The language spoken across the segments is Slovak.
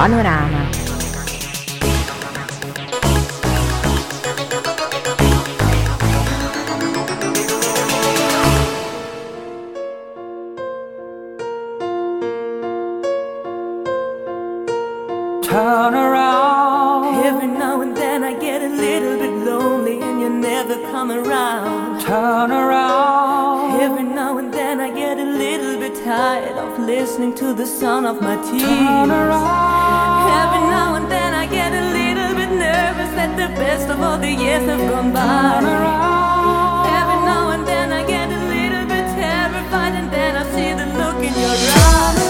Panorama. Listening to the sound of my tears. Every now and then I get a little bit nervous that the best of all the years have gone by. Every now and then I get a little bit terrified and then I see the look in your eyes.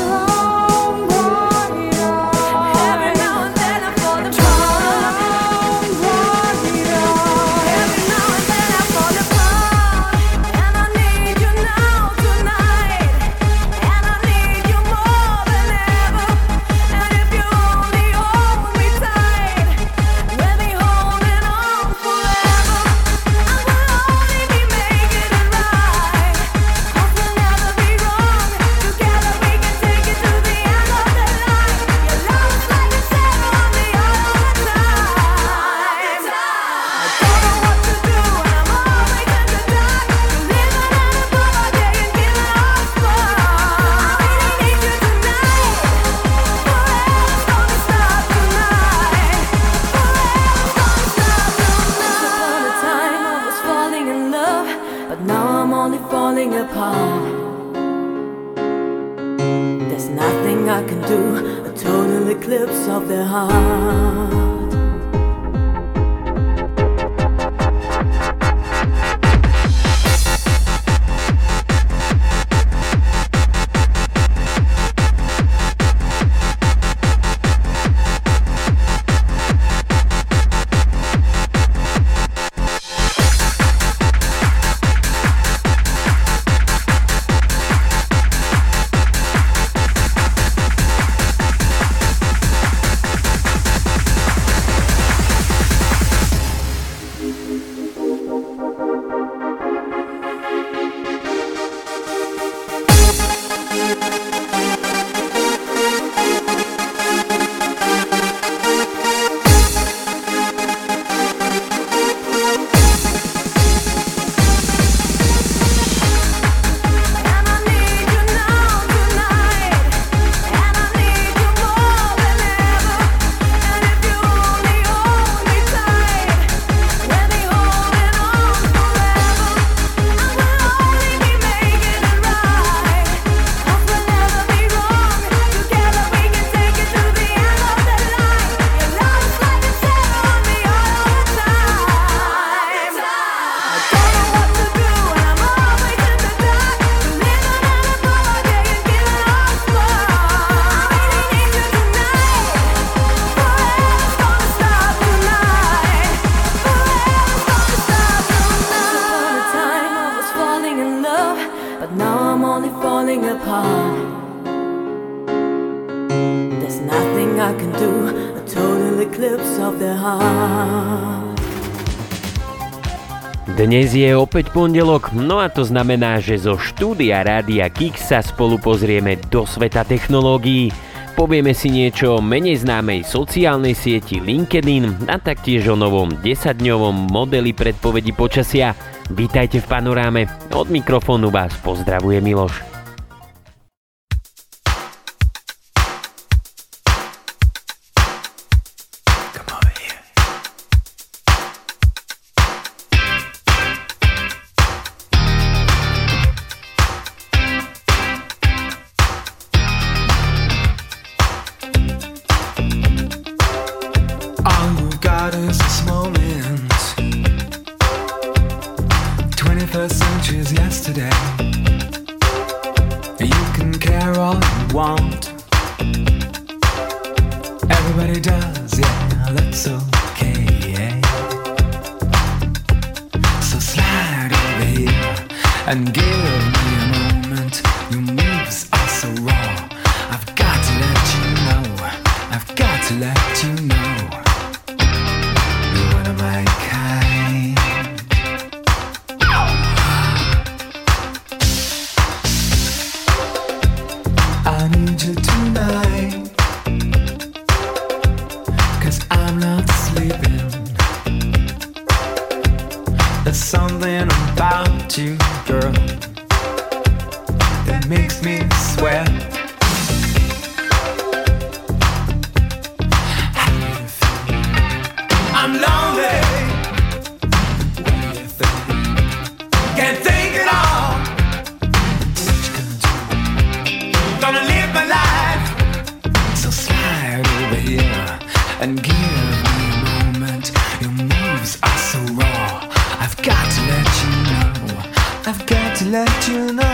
Opäť pondelok, no a to znamená, že zo štúdia Rádia Kik sa spolu pozrieme do sveta technológií. Povieme si niečo o menej známej sociálnej sieti LinkedIn a taktiež o novom 10-dňovom modeli predpovedi počasia. Vítajte v panoráme, od mikrofónu vás pozdravuje Miloš. and give me a moment. Your moves are so raw. I've got to let you know. I've got to let you know.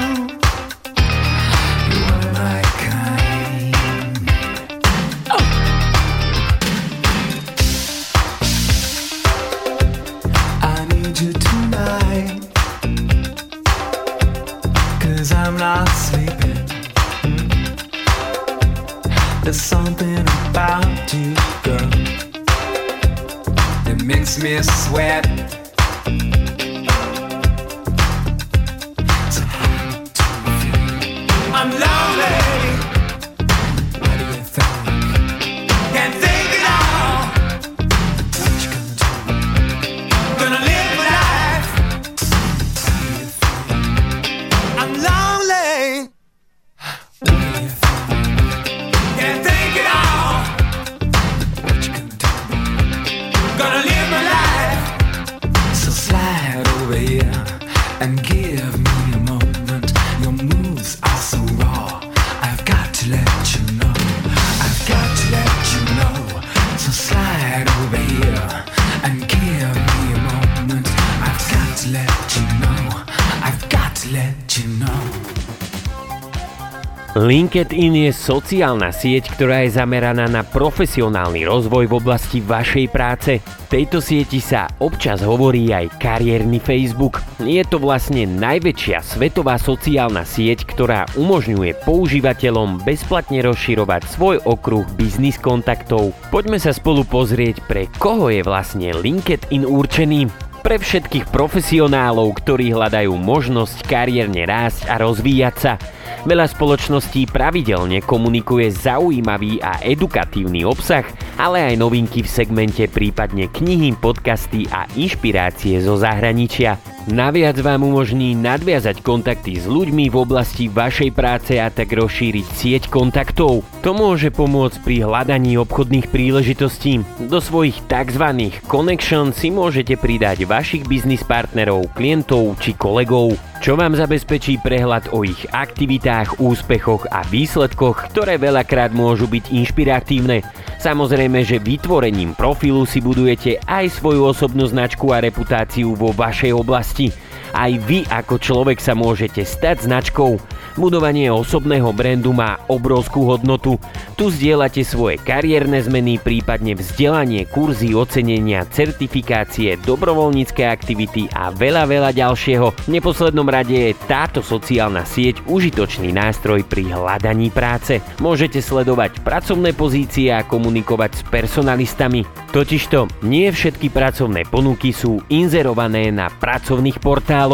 LinkedIn je sociálna sieť, ktorá je zameraná na profesionálny rozvoj v oblasti vašej práce. V tejto sieti sa občas hovorí aj kariérny Facebook. Je to vlastne najväčšia svetová sociálna sieť, ktorá umožňuje používateľom bezplatne rozširovať svoj okruh biznis kontaktov. Poďme sa spolu pozrieť, pre koho je vlastne LinkedIn určený pre všetkých profesionálov, ktorí hľadajú možnosť kariérne rásť a rozvíjať sa. Veľa spoločností pravidelne komunikuje zaujímavý a edukatívny obsah, ale aj novinky v segmente prípadne knihy, podcasty a inšpirácie zo zahraničia. Naviac vám umožní nadviazať kontakty s ľuďmi v oblasti vašej práce a tak rozšíriť sieť kontaktov. To môže pomôcť pri hľadaní obchodných príležitostí. Do svojich tzv. connection si môžete pridať vašich biznis partnerov, klientov či kolegov čo vám zabezpečí prehľad o ich aktivitách, úspechoch a výsledkoch, ktoré veľakrát môžu byť inšpiratívne. Samozrejme, že vytvorením profilu si budujete aj svoju osobnú značku a reputáciu vo vašej oblasti. 进 Aj vy ako človek sa môžete stať značkou. Budovanie osobného brandu má obrovskú hodnotu. Tu zdieľate svoje kariérne zmeny, prípadne vzdelanie, kurzy, ocenenia, certifikácie, dobrovoľnícke aktivity a veľa, veľa ďalšieho. V neposlednom rade je táto sociálna sieť užitočný nástroj pri hľadaní práce. Môžete sledovať pracovné pozície a komunikovať s personalistami. Totižto nie všetky pracovné ponuky sú inzerované na pracovných portáloch.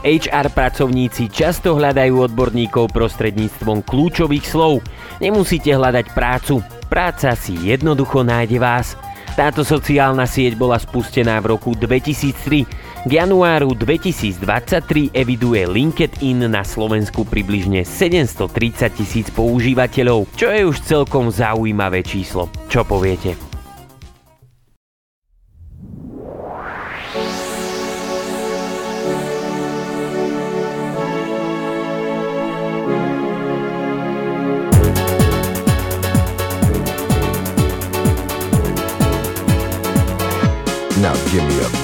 HR pracovníci často hľadajú odborníkov prostredníctvom kľúčových slov. Nemusíte hľadať prácu, práca si jednoducho nájde vás. Táto sociálna sieť bola spustená v roku 2003. K januáru 2023 eviduje LinkedIn na Slovensku približne 730 tisíc používateľov, čo je už celkom zaujímavé číslo. Čo poviete? Give me a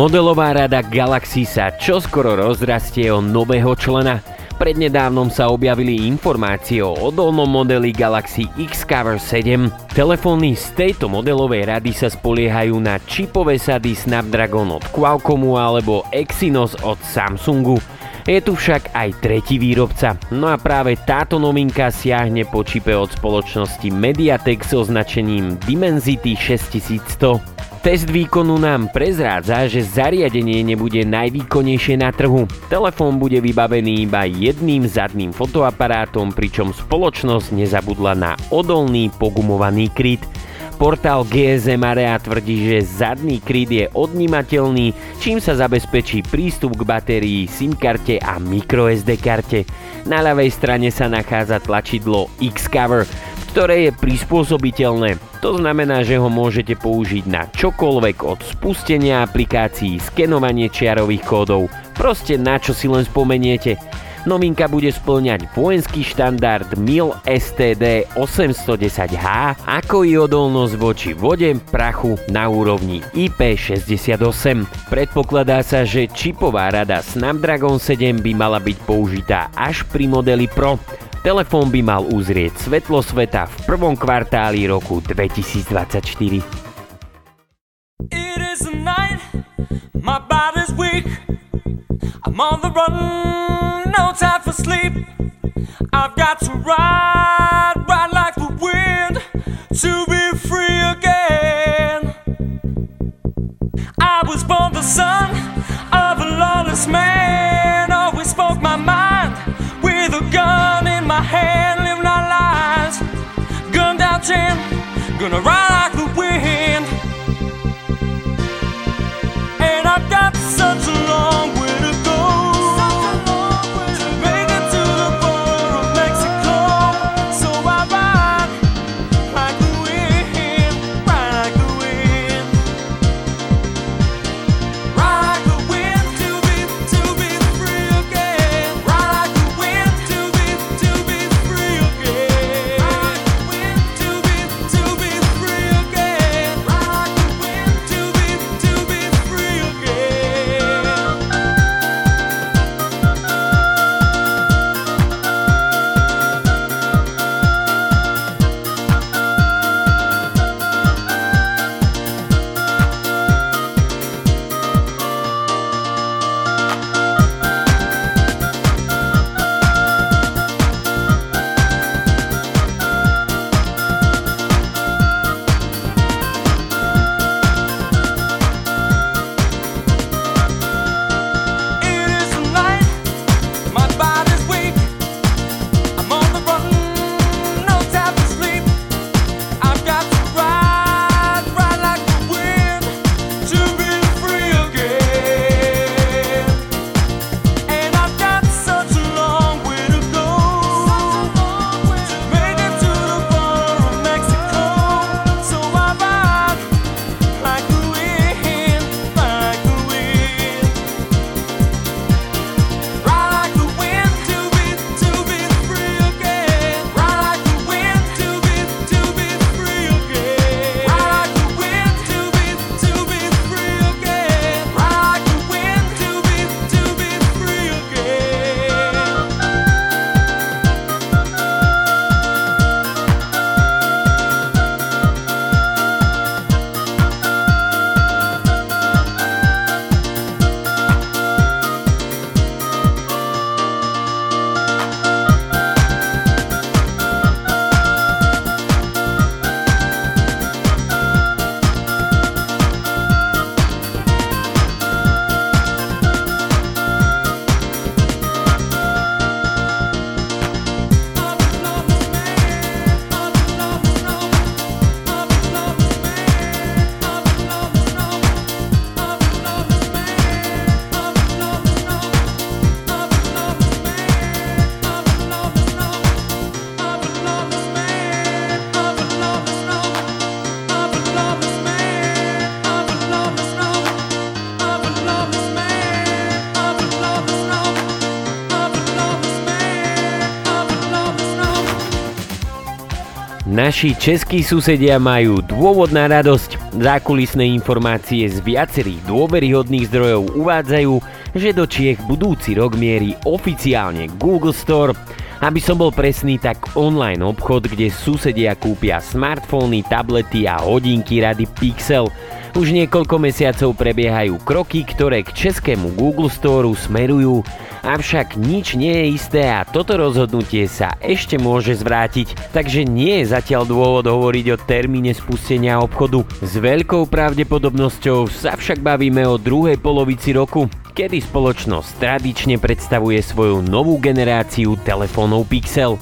Modelová rada Galaxy sa čoskoro rozrastie o nového člena. Prednedávnom sa objavili informácie o odolnom modeli Galaxy X-Cover 7. Telefóny z tejto modelovej rady sa spoliehajú na čipové sady Snapdragon od Qualcommu alebo Exynos od Samsungu. Je tu však aj tretí výrobca, no a práve táto novinka siahne po čipe od spoločnosti Mediatek s označením Dimensity 6100. Test výkonu nám prezrádza, že zariadenie nebude najvýkonnejšie na trhu. Telefón bude vybavený iba jedným zadným fotoaparátom, pričom spoločnosť nezabudla na odolný pogumovaný kryt. Portál GSM Area tvrdí, že zadný kryt je odnímateľný, čím sa zabezpečí prístup k batérii, SIM karte a microSD karte. Na ľavej strane sa nachádza tlačidlo X-Cover, ktoré je prispôsobiteľné. To znamená, že ho môžete použiť na čokoľvek od spustenia aplikácií, skenovanie čiarových kódov, proste na čo si len spomeniete. Novinka bude splňať vojenský štandard MIL STD 810H, ako i odolnosť voči vode, prachu na úrovni IP68. Predpokladá sa, že čipová rada Snapdragon 7 by mala byť použitá až pri modeli Pro. Telefón by mal uzrieť svetlo sveta v prvom kvartáli roku 2024. It is night, my weak. I'm on the run, no time for sleep. I've got to ride, ride like the wind to be free again. I was born the son of a lawless man, always spoke my mind with a gun. My hand, living our lives. Gunned out chin, gonna ride like the wind. Naši českí susedia majú dôvod na radosť. Zákulisné informácie z viacerých dôveryhodných zdrojov uvádzajú, že do Čiech budúci rok mierí oficiálne Google Store. Aby som bol presný, tak online obchod, kde susedia kúpia smartfóny, tablety a hodinky rady Pixel. Už niekoľko mesiacov prebiehajú kroky, ktoré k českému Google Store smerujú Avšak nič nie je isté a toto rozhodnutie sa ešte môže zvrátiť, takže nie je zatiaľ dôvod hovoriť o termíne spustenia obchodu. S veľkou pravdepodobnosťou sa však bavíme o druhej polovici roku, kedy spoločnosť tradične predstavuje svoju novú generáciu telefónov Pixel.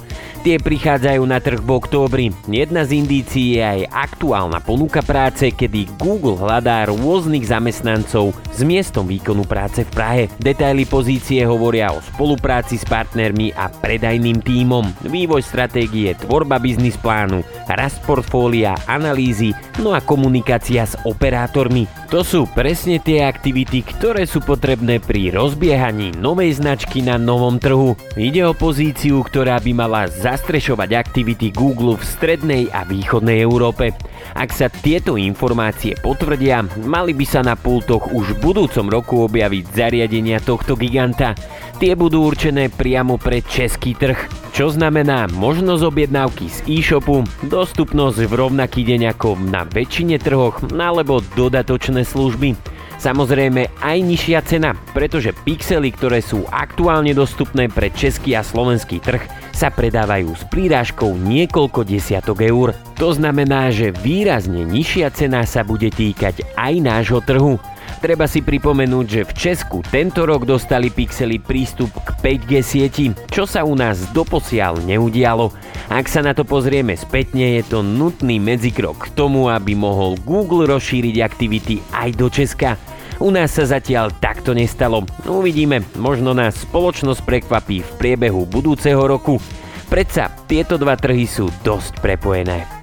Tie prichádzajú na trh v októbri. Jedna z indícií je aj aktuálna ponuka práce, kedy Google hľadá rôznych zamestnancov s miestom výkonu práce v Prahe. Detaily pozície hovoria o spolupráci s partnermi a predajným tímom, vývoj stratégie, tvorba biznis plánu, rast portfólia, analýzy, no a komunikácia s operátormi. To sú presne tie aktivity, ktoré sú potrebné pri rozbiehaní novej značky na novom trhu. Ide o pozíciu, ktorá by mala zastrešovať aktivity Google v strednej a východnej Európe. Ak sa tieto informácie potvrdia, mali by sa na pultoch už v budúcom roku objaviť zariadenia tohto giganta. Tie budú určené priamo pre český trh, čo znamená možnosť objednávky z e-shopu, dostupnosť v rovnaký deň ako na väčšine trhoch alebo dodatočné služby. Samozrejme aj nižšia cena, pretože pixely, ktoré sú aktuálne dostupné pre český a slovenský trh, sa predávajú s prírážkou niekoľko desiatok eur. To znamená, že výrazne nižšia cena sa bude týkať aj nášho trhu. Treba si pripomenúť, že v Česku tento rok dostali Pixely prístup k 5G sieti, čo sa u nás doposiaľ neudialo. Ak sa na to pozrieme spätne, je to nutný medzikrok k tomu, aby mohol Google rozšíriť aktivity aj do Česka. U nás sa zatiaľ takto nestalo. Uvidíme, možno nás spoločnosť prekvapí v priebehu budúceho roku. Predsa tieto dva trhy sú dosť prepojené.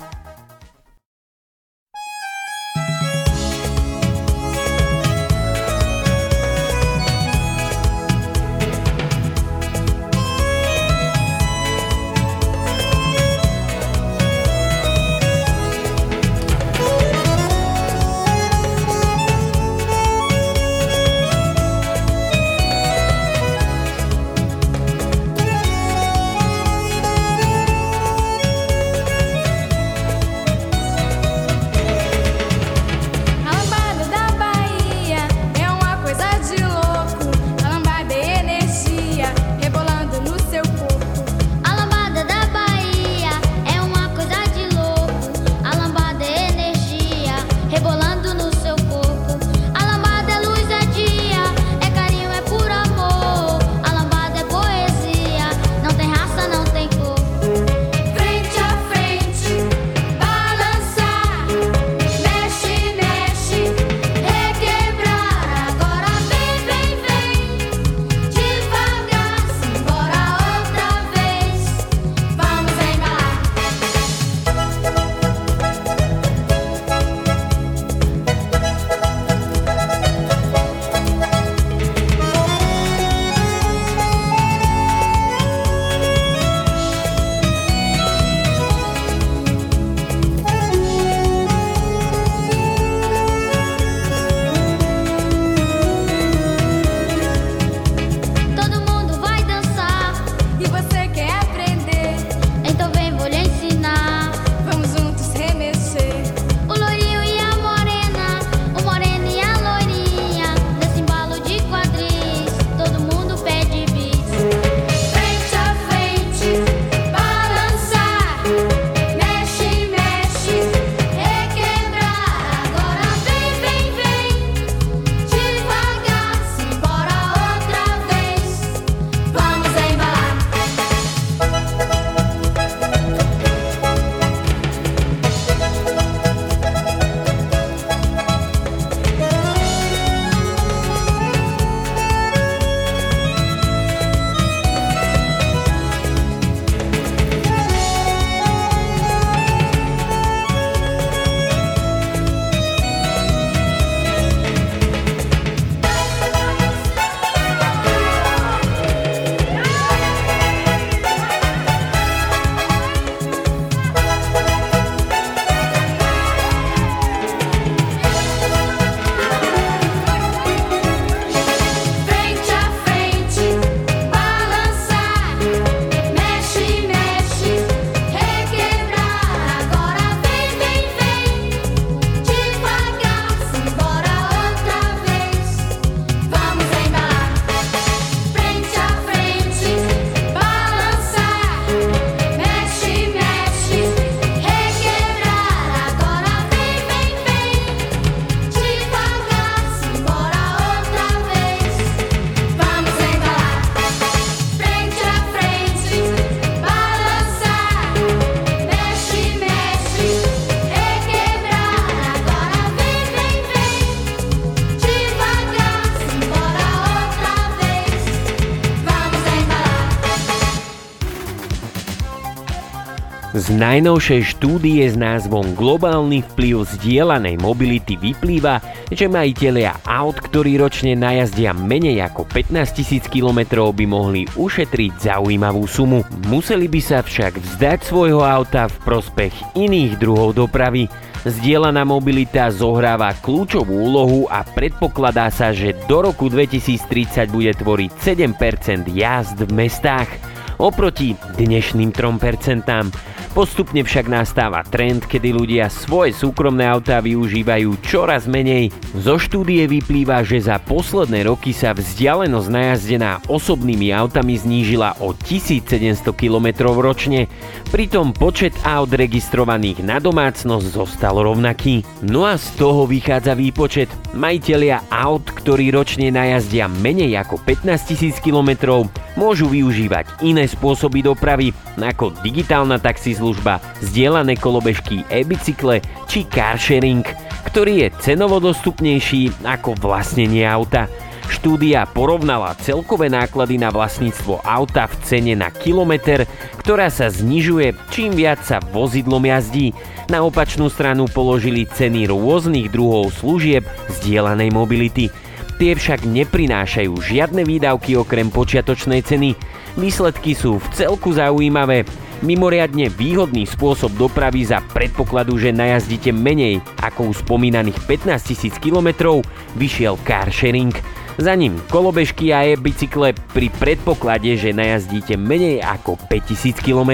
Najnovšej štúdie s názvom Globálny vplyv zdieľanej mobility vyplýva, že majiteľia aut, ktorí ročne najazdia menej ako 15 000 km by mohli ušetriť zaujímavú sumu. Museli by sa však vzdať svojho auta v prospech iných druhov dopravy. Zdieľaná mobilita zohráva kľúčovú úlohu a predpokladá sa, že do roku 2030 bude tvoriť 7% jazd v mestách oproti dnešným 3%. Postupne však nastáva trend, kedy ľudia svoje súkromné autá využívajú čoraz menej. Zo štúdie vyplýva, že za posledné roky sa vzdialenosť najazdená osobnými autami znížila o 1700 km ročne, pritom počet aut registrovaných na domácnosť zostal rovnaký. No a z toho vychádza výpočet. Majitelia aut, ktorí ročne najazdia menej ako 15 000 km, môžu využívať iné spôsoby dopravy, ako digitálna taxislužba, zdieľané kolobežky, e-bicykle či carsharing, ktorý je cenovo dostupnejší ako vlastnenie auta. Štúdia porovnala celkové náklady na vlastníctvo auta v cene na kilometr, ktorá sa znižuje čím viac sa vozidlom jazdí. Na opačnú stranu položili ceny rôznych druhov služieb zdieľanej mobility. Tie však neprinášajú žiadne výdavky okrem počiatočnej ceny. Výsledky sú v celku zaujímavé. Mimoriadne výhodný spôsob dopravy za predpokladu, že najazdíte menej ako u spomínaných 15 000 km vyšiel car sharing. Za ním kolobežky a e-bicykle pri predpoklade, že najazdíte menej ako 5000 km.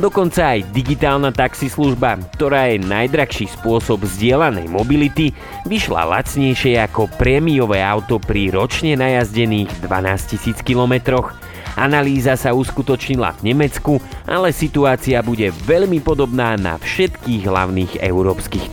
Dokonca aj digitálna taxislužba, ktorá je najdrahší spôsob zdieľanej mobility, vyšla lacnejšie ako prémiové auto pri ročne najazdených 12 000 km. Analýza sa uskutočnila v Nemecku, ale situácia bude veľmi podobná na všetkých hlavných európskych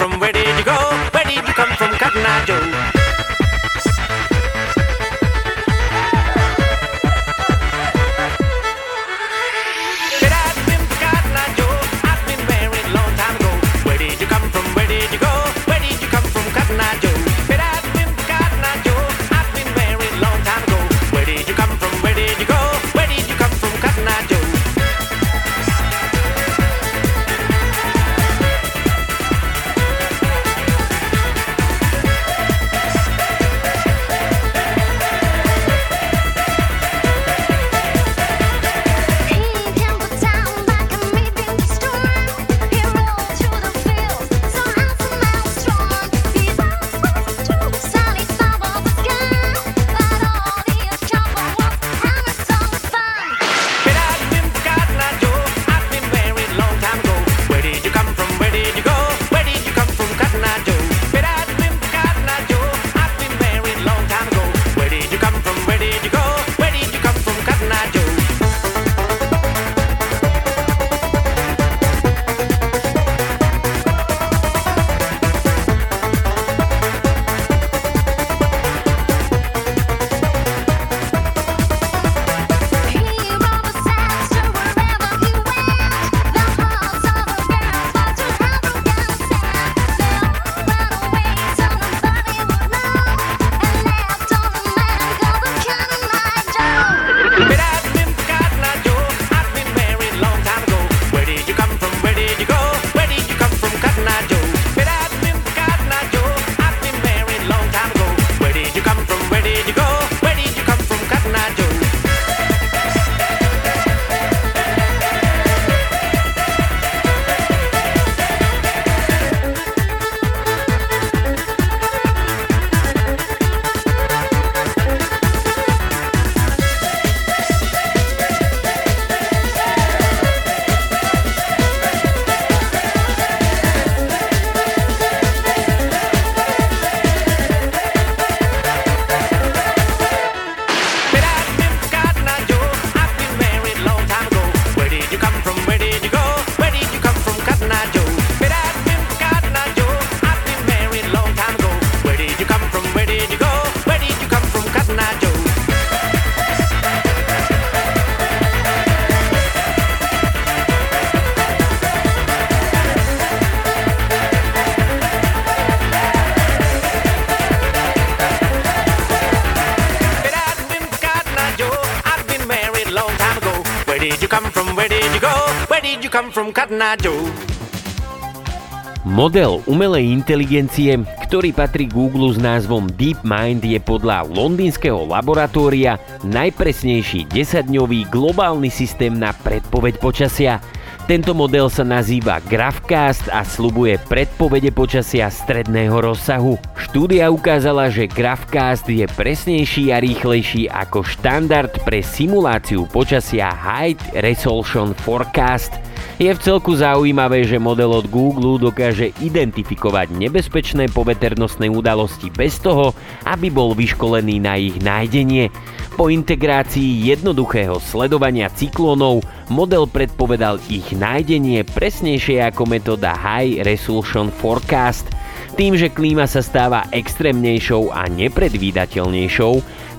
Model umelej inteligencie, ktorý patrí Google s názvom DeepMind, je podľa londýnskeho laboratória najpresnejší 10-dňový globálny systém na predpoveď počasia. Tento model sa nazýva Graphcast a slubuje predpovede počasia stredného rozsahu. Štúdia ukázala, že Graphcast je presnejší a rýchlejší ako štandard pre simuláciu počasia High Resolution Forecast – je v celku zaujímavé, že model od Google dokáže identifikovať nebezpečné poveternostné udalosti bez toho, aby bol vyškolený na ich nájdenie. Po integrácii jednoduchého sledovania cyklónov model predpovedal ich nájdenie presnejšie ako metóda High Resolution Forecast. Tým, že klíma sa stáva extrémnejšou a nepredvídateľnejšou,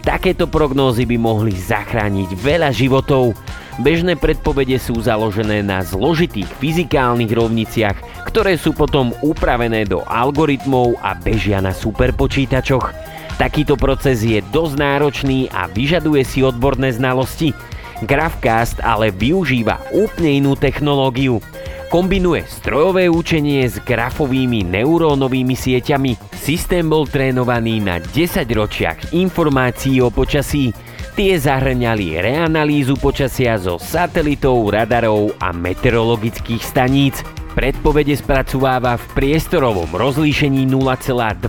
takéto prognózy by mohli zachrániť veľa životov. Bežné predpovede sú založené na zložitých fyzikálnych rovniciach, ktoré sú potom upravené do algoritmov a bežia na superpočítačoch. Takýto proces je dosť náročný a vyžaduje si odborné znalosti. Graphcast ale využíva úplne inú technológiu. Kombinuje strojové učenie s grafovými neurónovými sieťami. Systém bol trénovaný na 10 ročiach informácií o počasí, Tie zahrňali reanalýzu počasia zo satelitov, radarov a meteorologických staníc. Predpovede spracováva v priestorovom rozlíšení 0,25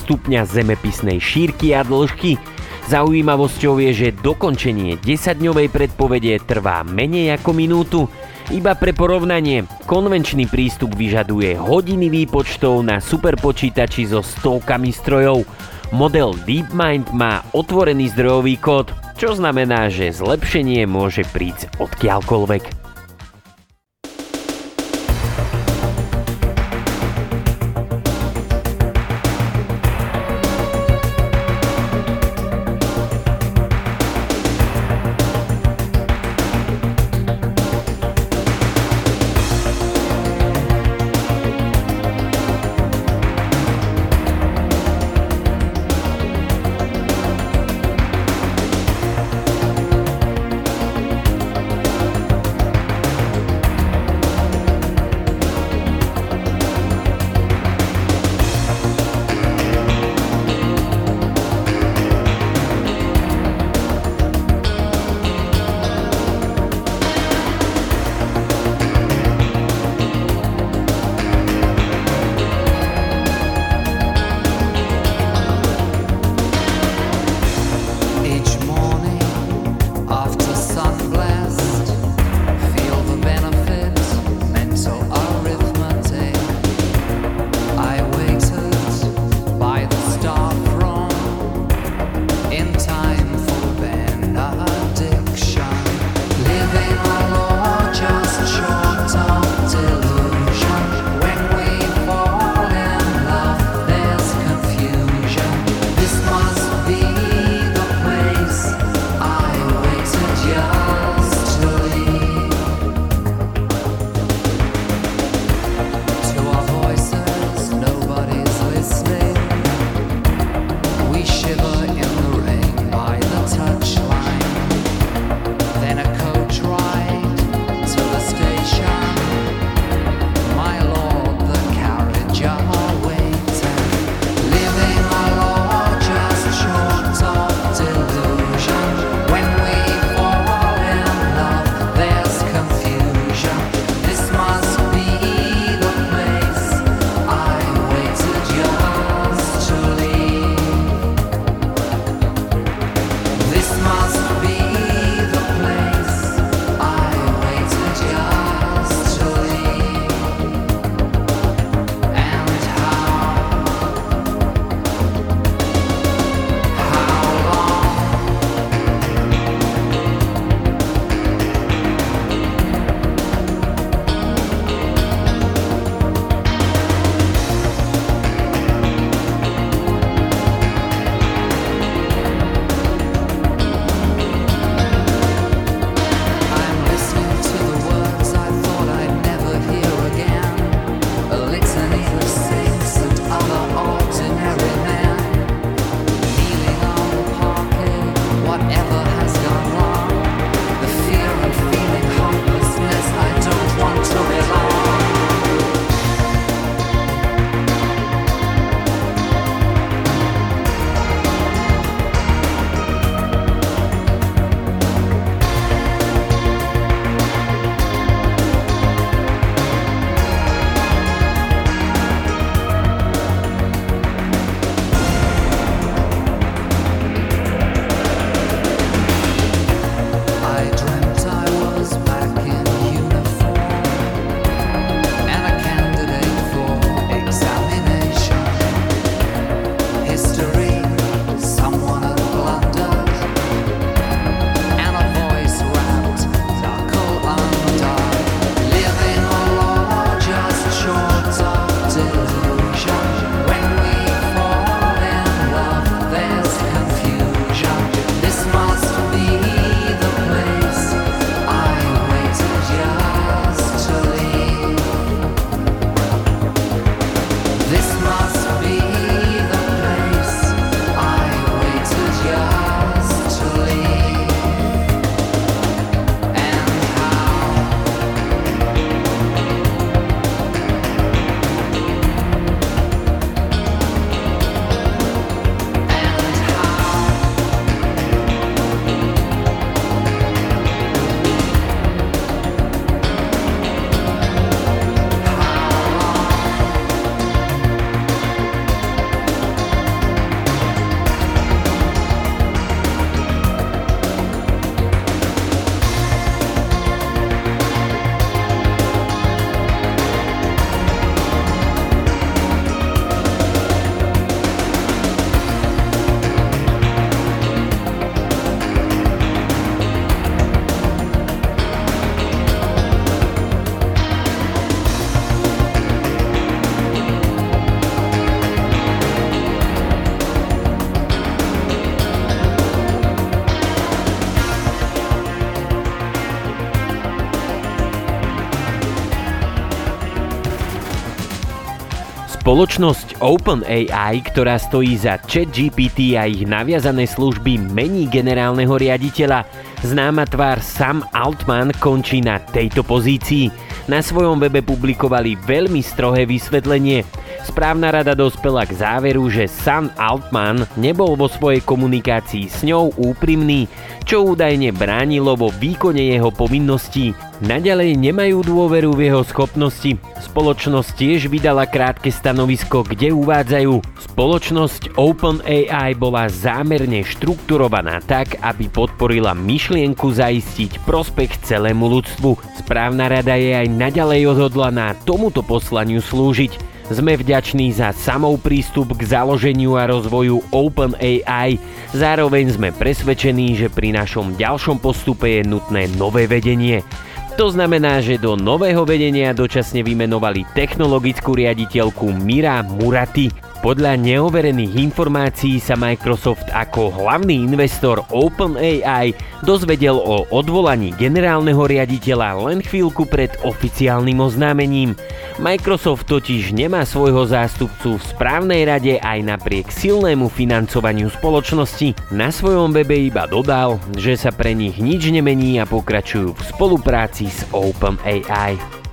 stupňa zemepisnej šírky a dĺžky. Zaujímavosťou je, že dokončenie 10-dňovej predpovede trvá menej ako minútu. Iba pre porovnanie, konvenčný prístup vyžaduje hodiny výpočtov na superpočítači so stovkami strojov. Model DeepMind má otvorený zdrojový kód, čo znamená, že zlepšenie môže prísť odkiaľkoľvek. Spoločnosť OpenAI, ktorá stojí za ChatGPT a ich naviazané služby, mení generálneho riaditeľa. Známa tvár Sam Altman končí na tejto pozícii. Na svojom webe publikovali veľmi strohé vysvetlenie. Správna rada dospela k záveru, že Sam Altman nebol vo svojej komunikácii s ňou úprimný, čo údajne bránilo vo výkone jeho povinností. Naďalej nemajú dôveru v jeho schopnosti. Spoločnosť tiež vydala krátke stanovisko, kde uvádzajú Spoločnosť OpenAI bola zámerne štrukturovaná tak, aby podporila myšlienku zaistiť prospech celému ľudstvu. Správna rada je aj naďalej odhodlaná tomuto poslaniu slúžiť. Sme vďační za samou prístup k založeniu a rozvoju OpenAI, zároveň sme presvedčení, že pri našom ďalšom postupe je nutné nové vedenie. To znamená, že do nového vedenia dočasne vymenovali technologickú riaditeľku Mira Murati. Podľa neoverených informácií sa Microsoft ako hlavný investor OpenAI dozvedel o odvolaní generálneho riaditeľa len chvíľku pred oficiálnym oznámením. Microsoft totiž nemá svojho zástupcu v správnej rade aj napriek silnému financovaniu spoločnosti. Na svojom webe iba dodal, že sa pre nich nič nemení a pokračujú v spolupráci s OpenAI.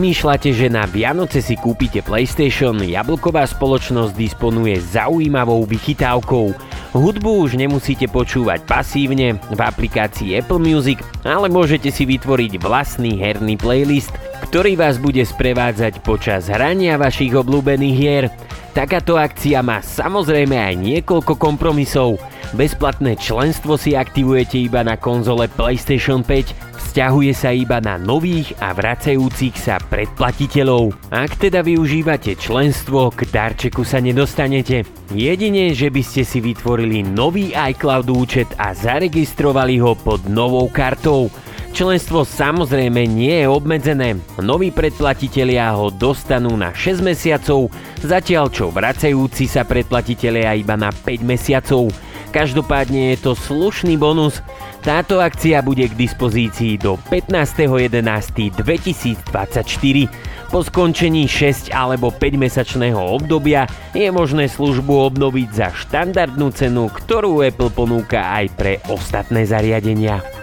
Premýšľate, že na Vianoce si kúpite PlayStation, jablková spoločnosť disponuje zaujímavou vychytávkou. Hudbu už nemusíte počúvať pasívne v aplikácii Apple Music, ale môžete si vytvoriť vlastný herný playlist, ktorý vás bude sprevádzať počas hrania vašich obľúbených hier. Takáto akcia má samozrejme aj niekoľko kompromisov. Bezplatné členstvo si aktivujete iba na konzole PlayStation 5 Vzťahuje sa iba na nových a vracajúcich sa predplatiteľov. Ak teda využívate členstvo, k darčeku sa nedostanete. Jedine, že by ste si vytvorili nový iCloud účet a zaregistrovali ho pod novou kartou. Členstvo samozrejme nie je obmedzené. Noví predplatitelia ho dostanú na 6 mesiacov, zatiaľ čo vracajúci sa predplatitelia iba na 5 mesiacov. Každopádne je to slušný bonus. Táto akcia bude k dispozícii do 15.11.2024. Po skončení 6 alebo 5 mesačného obdobia je možné službu obnoviť za štandardnú cenu, ktorú Apple ponúka aj pre ostatné zariadenia.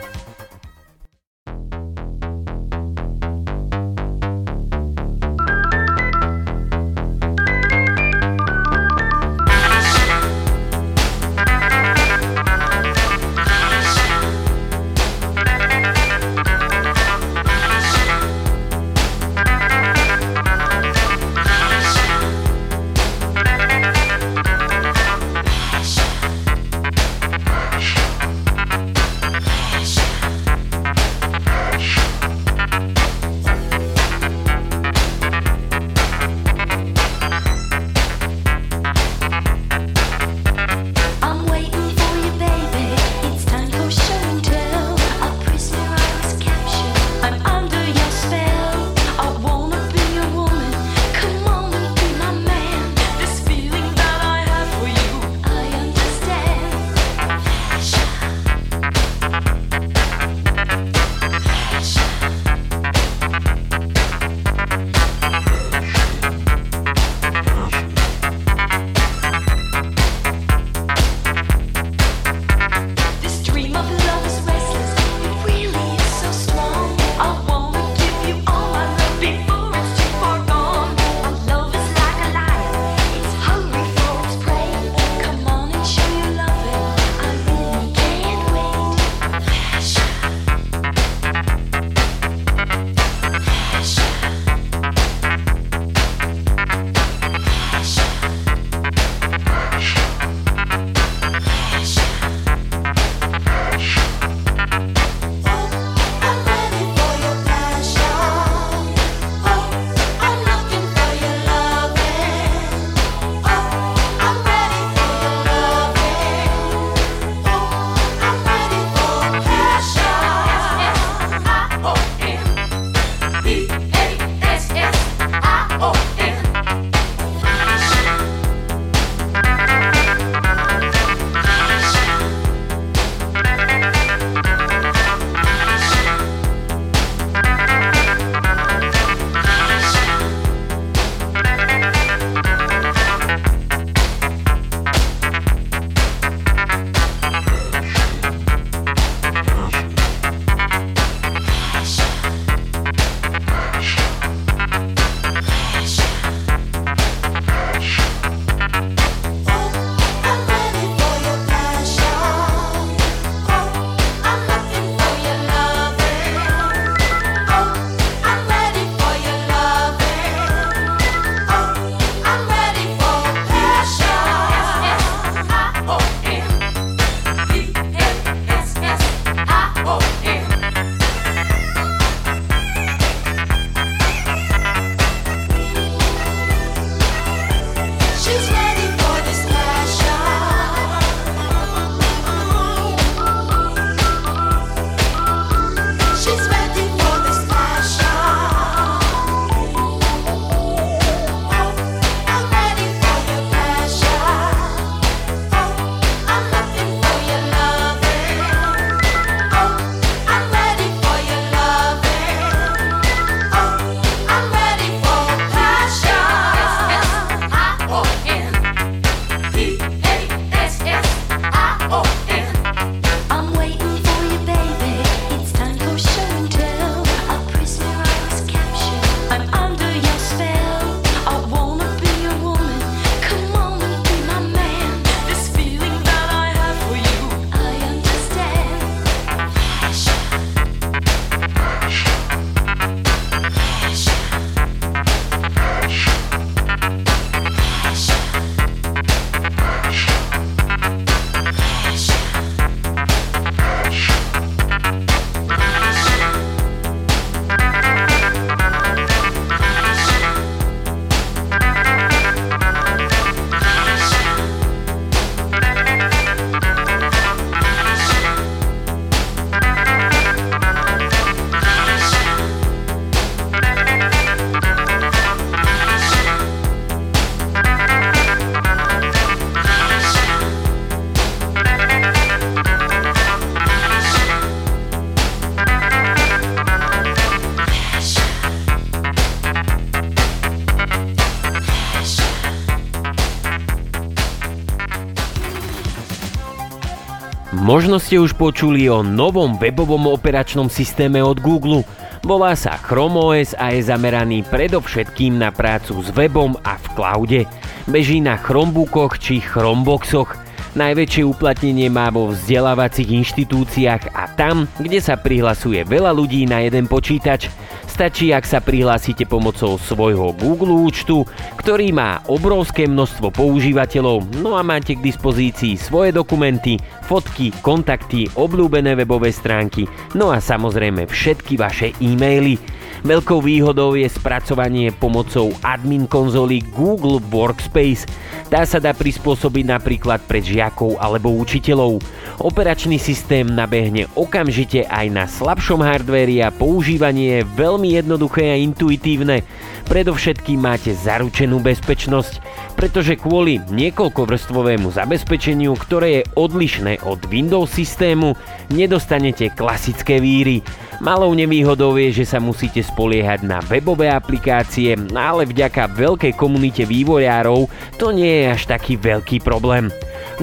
Možno ste už počuli o novom webovom operačnom systéme od Google. Volá sa Chrome OS a je zameraný predovšetkým na prácu s webom a v cloude. Beží na Chromebookoch či Chromeboxoch. Najväčšie uplatnenie má vo vzdelávacích inštitúciách a tam, kde sa prihlasuje veľa ľudí na jeden počítač. Stačí, ak sa prihlásite pomocou svojho Google účtu, ktorý má obrovské množstvo používateľov, no a máte k dispozícii svoje dokumenty, fotky, kontakty, obľúbené webové stránky, no a samozrejme všetky vaše e-maily. Veľkou výhodou je spracovanie pomocou admin konzoly Google Workspace. Tá sa dá prispôsobiť napríklad pre žiakov alebo učiteľov. Operačný systém nabehne okamžite aj na slabšom hardvéri a používanie je veľmi jednoduché a intuitívne. Predovšetkým máte zaručenú bezpečnosť, pretože kvôli niekoľkovrstvovému zabezpečeniu, ktoré je odlišné od Windows systému, nedostanete klasické víry. Malou nevýhodou je, že sa musíte spoliehať na webové aplikácie, ale vďaka veľkej komunite vývojárov to nie je až taký veľký problém.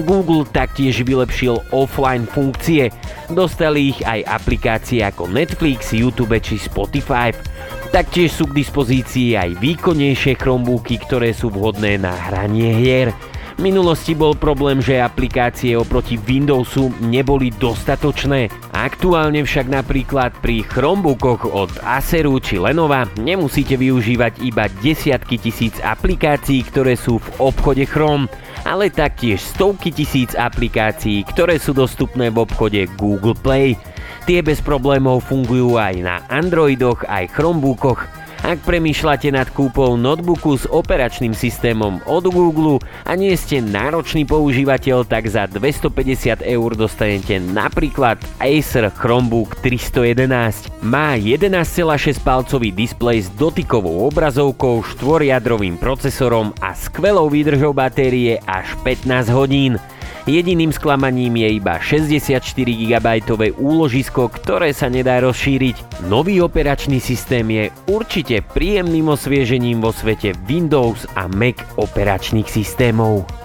Google taktiež vylepšil offline funkcie. Dostali ich aj aplikácie ako Netflix, YouTube či Spotify. Taktiež sú k dispozícii aj výkonnejšie Chromebooky, ktoré sú vhodné na hranie hier. V minulosti bol problém, že aplikácie oproti Windowsu neboli dostatočné. Aktuálne však napríklad pri Chromebookoch od Aceru či Lenova nemusíte využívať iba desiatky tisíc aplikácií, ktoré sú v obchode Chrome ale taktiež stovky tisíc aplikácií, ktoré sú dostupné v obchode Google Play. Tie bez problémov fungujú aj na Androidoch, aj Chromebookoch ak premýšľate nad kúpou notebooku s operačným systémom od Google a nie ste náročný používateľ, tak za 250 eur dostanete napríklad Acer Chromebook 311. Má 11,6 palcový displej s dotykovou obrazovkou, štvoriadrovým procesorom a skvelou výdržou batérie až 15 hodín. Jediným sklamaním je iba 64 GB úložisko, ktoré sa nedá rozšíriť. Nový operačný systém je určite príjemným osviežením vo svete Windows a Mac operačných systémov.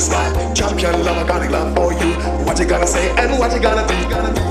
satisfied. Champion love, I got love for you. What you gonna say and what you gonna do?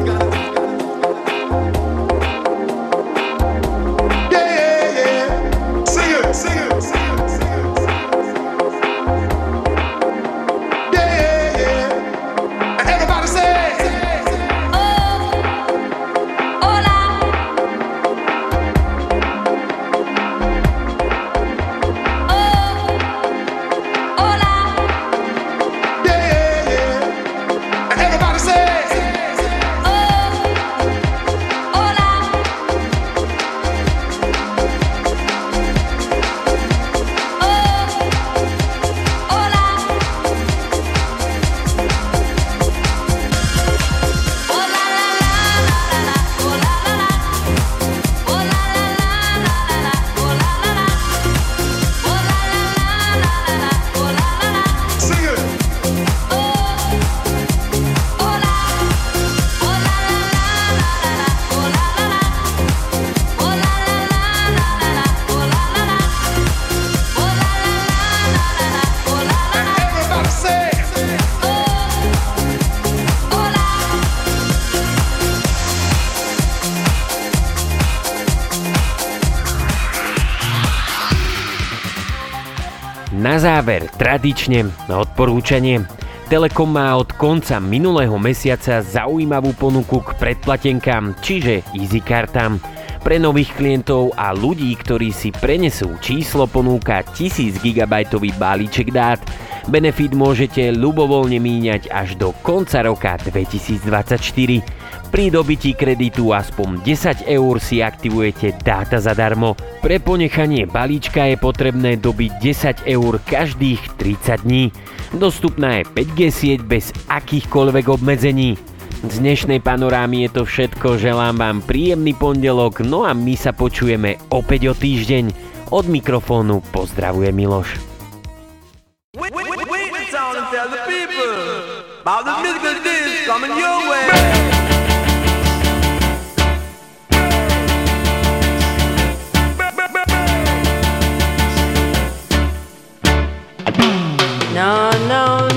Tradične odporúčanie. Telekom má od konca minulého mesiaca zaujímavú ponuku k predplatenkám, čiže easy kartám. Pre nových klientov a ľudí, ktorí si prenesú číslo ponúka 1000 GB balíček dát, benefit môžete ľubovoľne míňať až do konca roka 2024. Pri dobití kreditu aspoň 10 eur si aktivujete dáta zadarmo. Pre ponechanie balíčka je potrebné dobiť 10 eur každých 30 dní. Dostupná je 5G sieť bez akýchkoľvek obmedzení. Z dnešnej panorámy je to všetko, želám vám príjemný pondelok, no a my sa počujeme opäť o týždeň. Od mikrofónu pozdravuje Miloš. No, no, no.